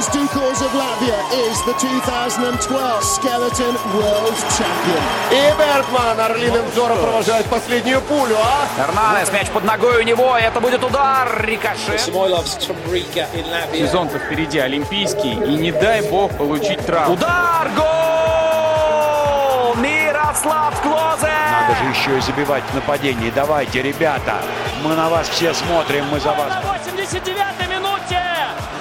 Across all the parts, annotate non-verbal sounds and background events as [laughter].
Martins Dukors of Latvia is the 2012 Skeleton World Champion. И Бергман орлиным взором провожает последнюю пулю, а? Эрнанес, мяч под ногой у него, это будет удар, рикошет. Сезон-то впереди олимпийский, и не дай бог получить травму. Удар, гол! Мирослав Клозе! Надо же еще и забивать в нападении. Давайте, ребята, мы на вас все смотрим, мы за вас. На 89-й минуте!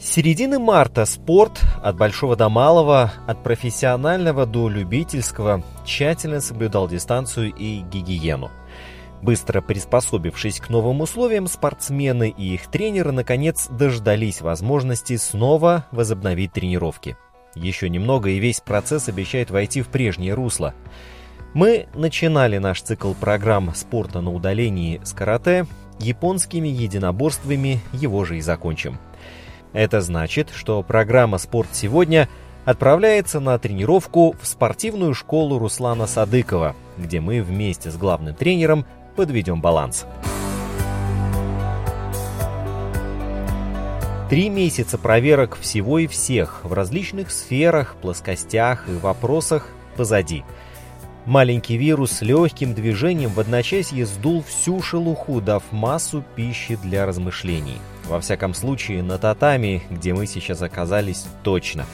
С середины марта спорт от большого до малого, от профессионального до любительского тщательно соблюдал дистанцию и гигиену. Быстро приспособившись к новым условиям, спортсмены и их тренеры наконец дождались возможности снова возобновить тренировки. Еще немного и весь процесс обещает войти в прежнее русло. Мы начинали наш цикл программ спорта на удалении с карате, японскими единоборствами его же и закончим. Это значит, что программа «Спорт сегодня» отправляется на тренировку в спортивную школу Руслана Садыкова, где мы вместе с главным тренером подведем баланс. Три месяца проверок всего и всех в различных сферах, плоскостях и вопросах позади. Маленький вирус легким движением в одночасье сдул всю шелуху, дав массу пищи для размышлений. Во всяком случае, на татами, где мы сейчас оказались, точно.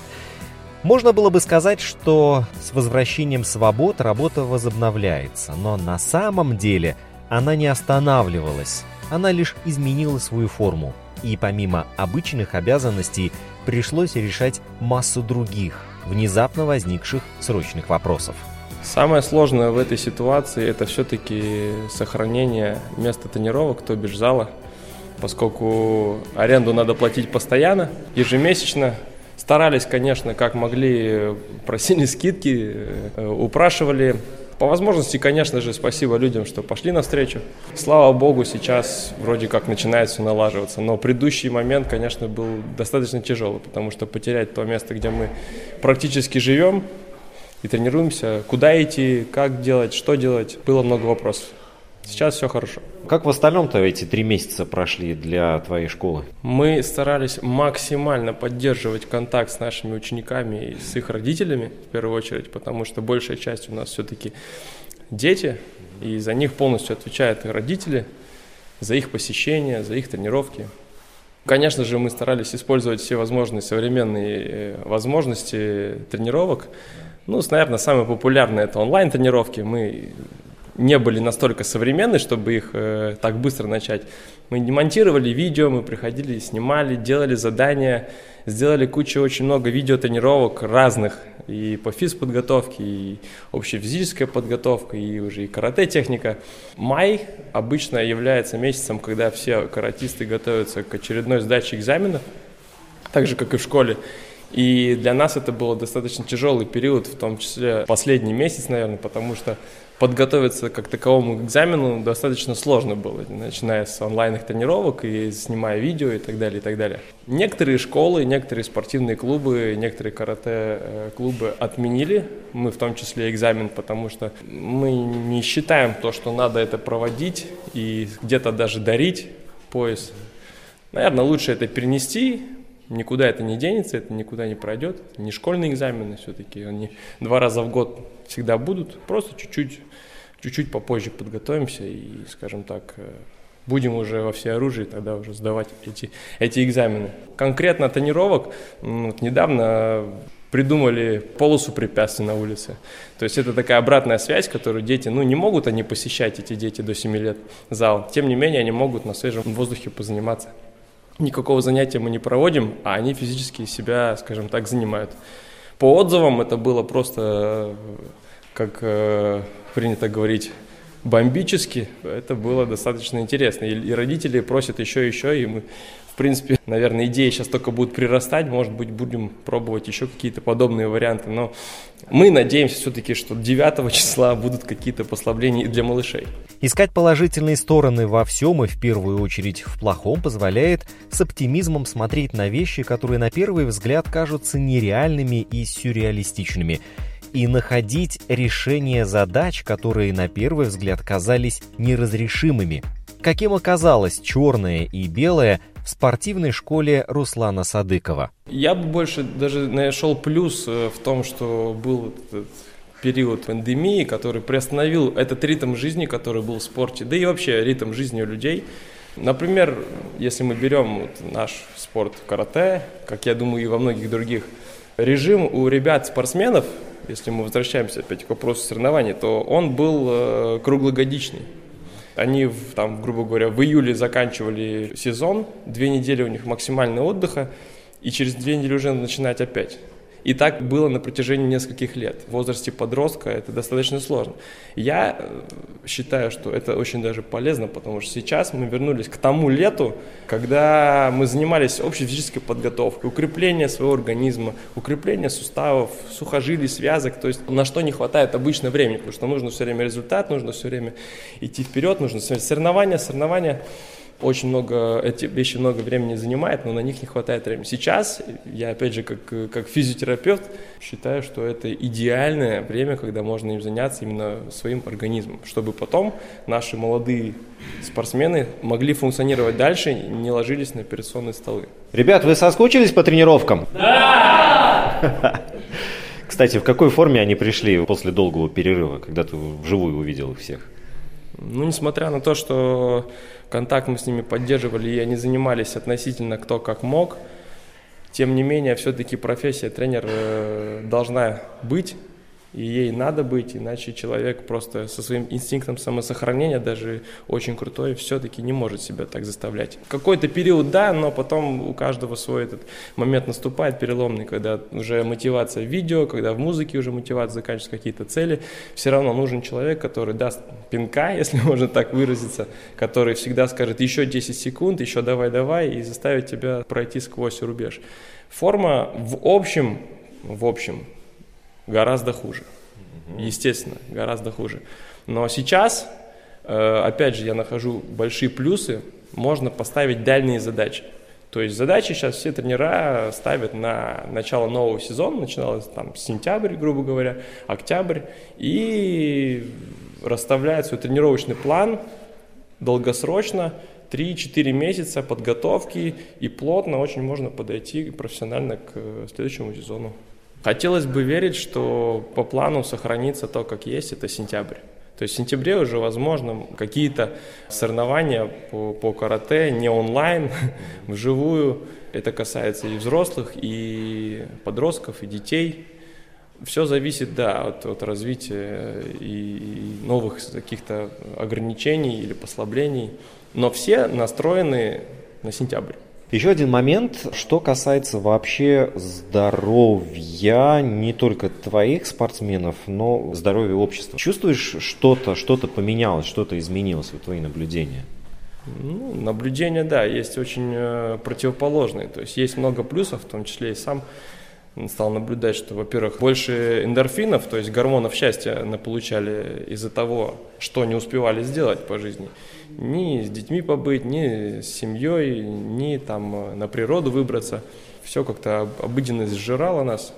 Можно было бы сказать, что с возвращением свобод работа возобновляется, но на самом деле она не останавливалась, она лишь изменила свою форму. И помимо обычных обязанностей пришлось решать массу других, внезапно возникших срочных вопросов. Самое сложное в этой ситуации это все-таки сохранение места тренировок, то бишь зала, поскольку аренду надо платить постоянно, ежемесячно. Старались, конечно, как могли, просили скидки, э, упрашивали. По возможности, конечно же, спасибо людям, что пошли навстречу. Слава богу, сейчас вроде как начинает все налаживаться. Но предыдущий момент, конечно, был достаточно тяжелый, потому что потерять то место, где мы практически живем, и тренируемся. Куда идти, как делать, что делать. Было много вопросов. Сейчас все хорошо. Как в остальном-то эти три месяца прошли для твоей школы? Мы старались максимально поддерживать контакт с нашими учениками и с их родителями, в первую очередь, потому что большая часть у нас все-таки дети, и за них полностью отвечают и родители, за их посещение, за их тренировки. Конечно же, мы старались использовать все возможные современные э, возможности тренировок, ну, наверное, самые популярные это онлайн-тренировки. Мы не были настолько современны, чтобы их э, так быстро начать. Мы демонтировали видео, мы приходили, снимали, делали задания, сделали кучу, очень много видеотренировок разных, и по физподготовке, и общей физическая подготовка, и уже и карате-техника. Май обычно является месяцем, когда все каратисты готовятся к очередной сдаче экзаменов, так же, как и в школе. И для нас это был достаточно тяжелый период, в том числе последний месяц, наверное, потому что подготовиться как таковому экзамену достаточно сложно было, начиная с онлайнных тренировок и снимая видео и так далее, и так далее. Некоторые школы, некоторые спортивные клубы, некоторые карате-клубы отменили, мы в том числе экзамен, потому что мы не считаем то, что надо это проводить и где-то даже дарить пояс. Наверное, лучше это перенести, Никуда это не денется, это никуда не пройдет. Не школьные экзамены все-таки, они два раза в год всегда будут. Просто чуть-чуть, чуть-чуть попозже подготовимся и, скажем так, э, будем уже во все оружие тогда уже сдавать эти, эти экзамены. Конкретно тренировок вот недавно придумали полосу препятствий на улице. То есть это такая обратная связь, которую дети, ну не могут они посещать, эти дети до 7 лет зал. Тем не менее, они могут на свежем воздухе позаниматься никакого занятия мы не проводим, а они физически себя, скажем так, занимают. По отзывам это было просто, как э, принято говорить, бомбически. Это было достаточно интересно. И, родители просят еще и еще, и мы в принципе, [laughs] наверное, идеи сейчас только будут прирастать, может быть, будем пробовать еще какие-то подобные варианты, но мы надеемся все-таки, что 9 числа будут какие-то послабления для малышей. Искать положительные стороны во всем и в первую очередь в плохом позволяет с оптимизмом смотреть на вещи, которые на первый взгляд кажутся нереальными и сюрреалистичными и находить решение задач, которые на первый взгляд казались неразрешимыми. Каким оказалось черное и белое в спортивной школе Руслана Садыкова. Я бы больше даже нашел плюс э, в том, что был этот период пандемии, который приостановил этот ритм жизни, который был в спорте, да и вообще ритм жизни у людей. Например, если мы берем вот наш спорт карате, как я думаю и во многих других, режим у ребят-спортсменов, если мы возвращаемся опять к вопросу соревнований, то он был э, круглогодичный. Они, там, грубо говоря, в июле заканчивали сезон, две недели у них максимального отдыха, и через две недели уже начинать опять. И так было на протяжении нескольких лет. В возрасте подростка это достаточно сложно. Я э, считаю, что это очень даже полезно, потому что сейчас мы вернулись к тому лету, когда мы занимались общей физической подготовкой, укрепление своего организма, укрепление суставов, сухожилий, связок, то есть на что не хватает обычно времени, потому что нужно все время результат, нужно все время идти вперед, нужно соревнования, соревнования очень много, эти вещи много времени занимают, но на них не хватает времени. Сейчас я, опять же, как, как физиотерапевт, считаю, что это идеальное время, когда можно им заняться именно своим организмом, чтобы потом наши молодые спортсмены могли функционировать дальше, не ложились на операционные столы. Ребят, вы соскучились по тренировкам? Да! [laughs] Кстати, в какой форме они пришли после долгого перерыва, когда ты вживую увидел их всех? Ну, несмотря на то, что контакт мы с ними поддерживали, и они занимались относительно кто как мог, тем не менее, все-таки профессия тренер э, должна быть, и ей надо быть, иначе человек просто со своим инстинктом самосохранения, даже очень крутой, все-таки не может себя так заставлять. Какой-то период, да, но потом у каждого свой этот момент наступает переломный, когда уже мотивация в видео, когда в музыке уже мотивация заканчивается какие-то цели, все равно нужен человек, который даст пинка, [laughs] если можно так выразиться, который всегда скажет еще 10 секунд, еще давай-давай и заставит тебя пройти сквозь рубеж. Форма в общем, в общем, гораздо хуже. Естественно, гораздо хуже. Но сейчас, э, опять же, я нахожу большие плюсы, можно поставить дальние задачи. То есть задачи сейчас все тренера ставят на начало нового сезона, начиналось там сентябрь, грубо говоря, октябрь, и расставляют свой тренировочный план долгосрочно, 3-4 месяца подготовки, и плотно очень можно подойти профессионально к э, следующему сезону. Хотелось бы верить, что по плану сохранится то, как есть, это сентябрь. То есть в сентябре уже возможно какие-то соревнования по, по карате не онлайн, [laughs] вживую. Это касается и взрослых, и подростков, и детей. Все зависит, да, от, от развития и, и новых каких-то ограничений или послаблений. Но все настроены на сентябрь. Еще один момент, что касается вообще здоровья не только твоих спортсменов, но здоровья общества. Чувствуешь что-то, что-то поменялось, что-то изменилось, вот твои наблюдения? Ну, наблюдения, да, есть очень э, противоположные. То есть есть много плюсов, в том числе и сам стал наблюдать, что, во-первых, больше эндорфинов, то есть гормонов счастья получали из-за того, что не успевали сделать по жизни ни с детьми побыть, ни с семьей, ни там э, на природу выбраться. Все как-то обыденность сжирала нас.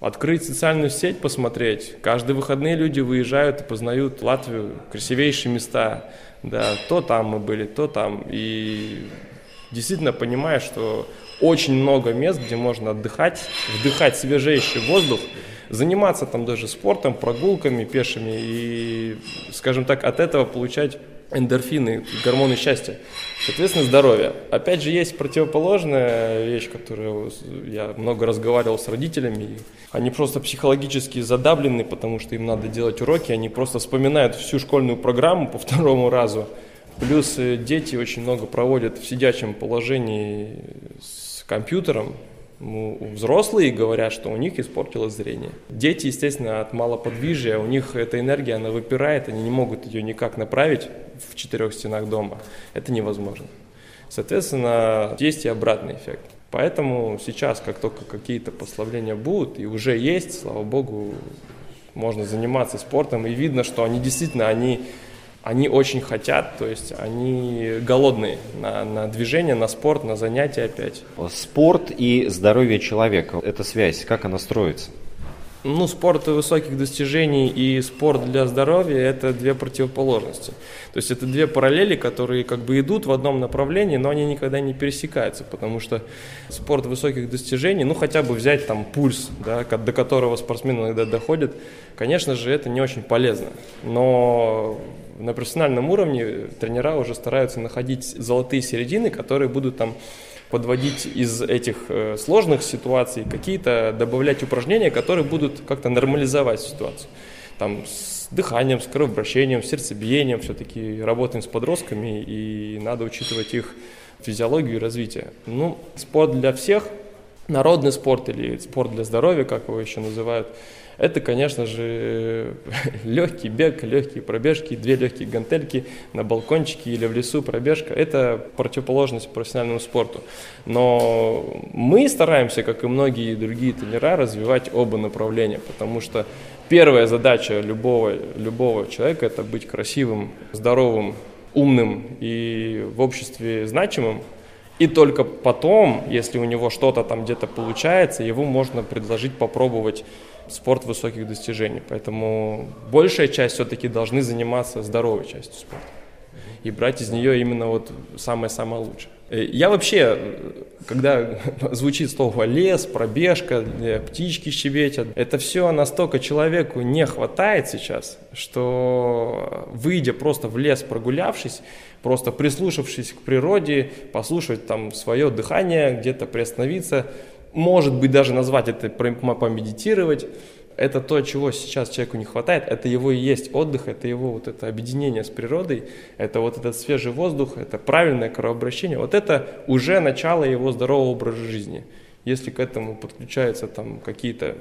Открыть социальную сеть, посмотреть. Каждые выходные люди выезжают и познают Латвию, красивейшие места. Да, то там мы были, то там. И действительно понимаешь, что очень много мест, где можно отдыхать, вдыхать свежайший воздух, заниматься там даже спортом, прогулками пешими и, скажем так, от этого получать эндорфины, гормоны счастья. Соответственно, здоровье. Опять же, есть противоположная вещь, которую я много разговаривал с родителями. Они просто психологически задавлены, потому что им надо делать уроки. Они просто вспоминают всю школьную программу по [laughs] второму разу. Плюс э, дети очень много проводят в сидячем положении с компьютером. Ну, взрослые говорят, что у них испортилось зрение. Дети, естественно, от малоподвижия, у них эта энергия, она выпирает, они не могут ее никак направить в четырех стенах дома. Это невозможно. Соответственно, есть и обратный эффект. Поэтому сейчас, как только какие-то послабления будут, и уже есть, слава богу, можно заниматься спортом, и видно, что они действительно, они они очень хотят, то есть они голодные на, на движение, на спорт, на занятия опять. Спорт и здоровье человека, эта связь, как она строится? Ну, спорт высоких достижений и спорт для здоровья – это две противоположности. То есть это две параллели, которые как бы идут в одном направлении, но они никогда не пересекаются, потому что спорт высоких достижений, ну, хотя бы взять там пульс, да, до которого спортсмен иногда доходит, конечно же, это не очень полезно. Но на профессиональном уровне тренера уже стараются находить золотые середины, которые будут там подводить из этих э, сложных ситуаций какие-то, добавлять упражнения, которые будут как-то нормализовать ситуацию. Там с дыханием, с кровообращением, сердцебиением, все-таки работаем с подростками, и надо учитывать их физиологию и развитие. Ну, спорт для всех, народный спорт или спорт для здоровья, как его еще называют – это, конечно же, [laughs] легкий бег, легкие пробежки, две легкие гантельки на балкончике или в лесу пробежка. Это противоположность профессиональному спорту. Но мы стараемся, как и многие другие тренера, развивать оба направления, потому что первая задача любого, любого человека – это быть красивым, здоровым, умным и в обществе значимым. И только потом, если у него что-то там где-то получается, его можно предложить попробовать спорт высоких достижений. Поэтому большая часть все-таки должны заниматься здоровой частью спорта. И брать из нее именно вот самое-самое лучшее. Э, я вообще, когда [laughs] звучит слово лес, пробежка, э, птички щебетят, это все настолько человеку не хватает сейчас, что выйдя просто в лес, прогулявшись, просто прислушавшись к природе, послушать там свое дыхание, где-то приостановиться, может быть, даже назвать это помедитировать, это то, чего сейчас человеку не хватает, это его и есть отдых, это его вот это объединение с природой, это вот этот свежий воздух, это правильное кровообращение, вот это уже начало его здорового образа жизни. Если к этому подключаются там какие-то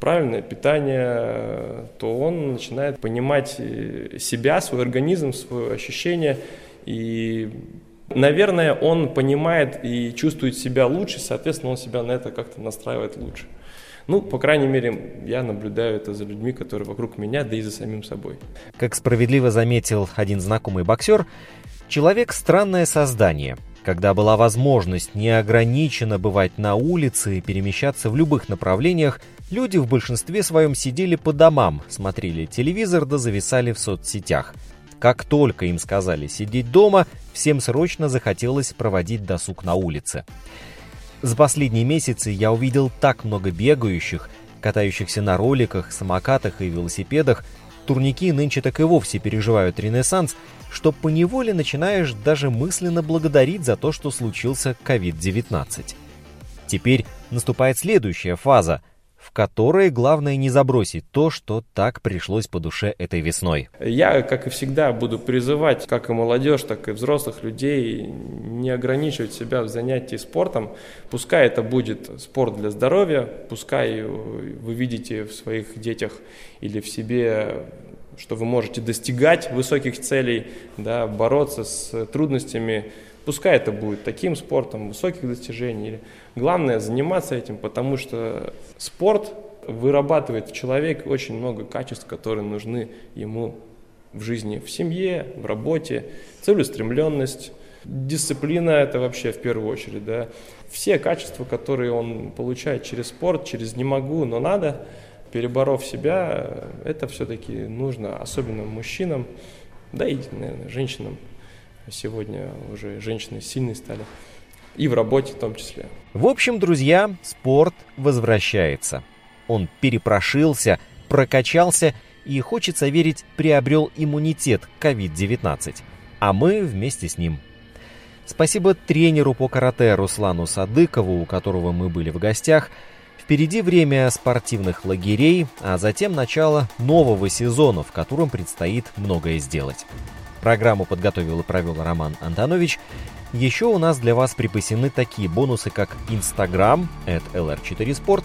правильное питание, то он начинает понимать э, себя, свой организм, свое ощущение и Наверное, он понимает и чувствует себя лучше, соответственно, он себя на это как-то настраивает лучше. Ну, по крайней мере, я наблюдаю это за людьми, которые вокруг меня, да и за самим собой. Как справедливо заметил один знакомый боксер, человек – странное создание. Когда была возможность неограниченно бывать на улице и перемещаться в любых направлениях, люди в большинстве своем сидели по домам, смотрели телевизор да зависали в соцсетях – как только им сказали сидеть дома, всем срочно захотелось проводить досуг на улице. За последние месяцы я увидел так много бегающих, катающихся на роликах, самокатах и велосипедах. Турники нынче так и вовсе переживают ренессанс, что поневоле начинаешь даже мысленно благодарить за то, что случился COVID-19. Теперь наступает следующая фаза – в которой главное не забросить то, что так пришлось по душе этой весной. Я, как и всегда, буду призывать как и молодежь, так и взрослых людей не ограничивать себя в занятии спортом. Пускай это будет спорт для здоровья, пускай вы видите в своих детях или в себе что вы можете достигать высоких целей, да, бороться с трудностями, Пускай это будет таким спортом, высоких достижений. Главное заниматься этим, потому что спорт вырабатывает в человеке очень много качеств, которые нужны ему в жизни, в семье, в работе, целеустремленность, дисциплина это вообще в первую очередь, да. Все качества, которые он получает через спорт, через не могу, но надо, переборов себя, это все-таки нужно, особенно мужчинам, да и, наверное, женщинам сегодня уже женщины сильные стали. И в работе в том числе. В общем, друзья, спорт возвращается. Он перепрошился, прокачался и, хочется верить, приобрел иммунитет к COVID-19. А мы вместе с ним. Спасибо тренеру по карате Руслану Садыкову, у которого мы были в гостях. Впереди время спортивных лагерей, а затем начало нового сезона, в котором предстоит многое сделать. Программу подготовил и провел Роман Антонович. Еще у нас для вас припасены такие бонусы, как Instagram, at lr4sport,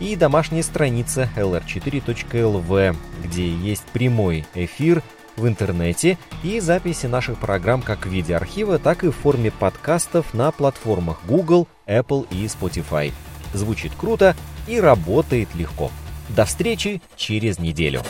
и домашняя страница lr4.lv, где есть прямой эфир в интернете и записи наших программ как в виде архива, так и в форме подкастов на платформах Google, Apple и Spotify. Звучит круто и работает легко. До встречи через неделю.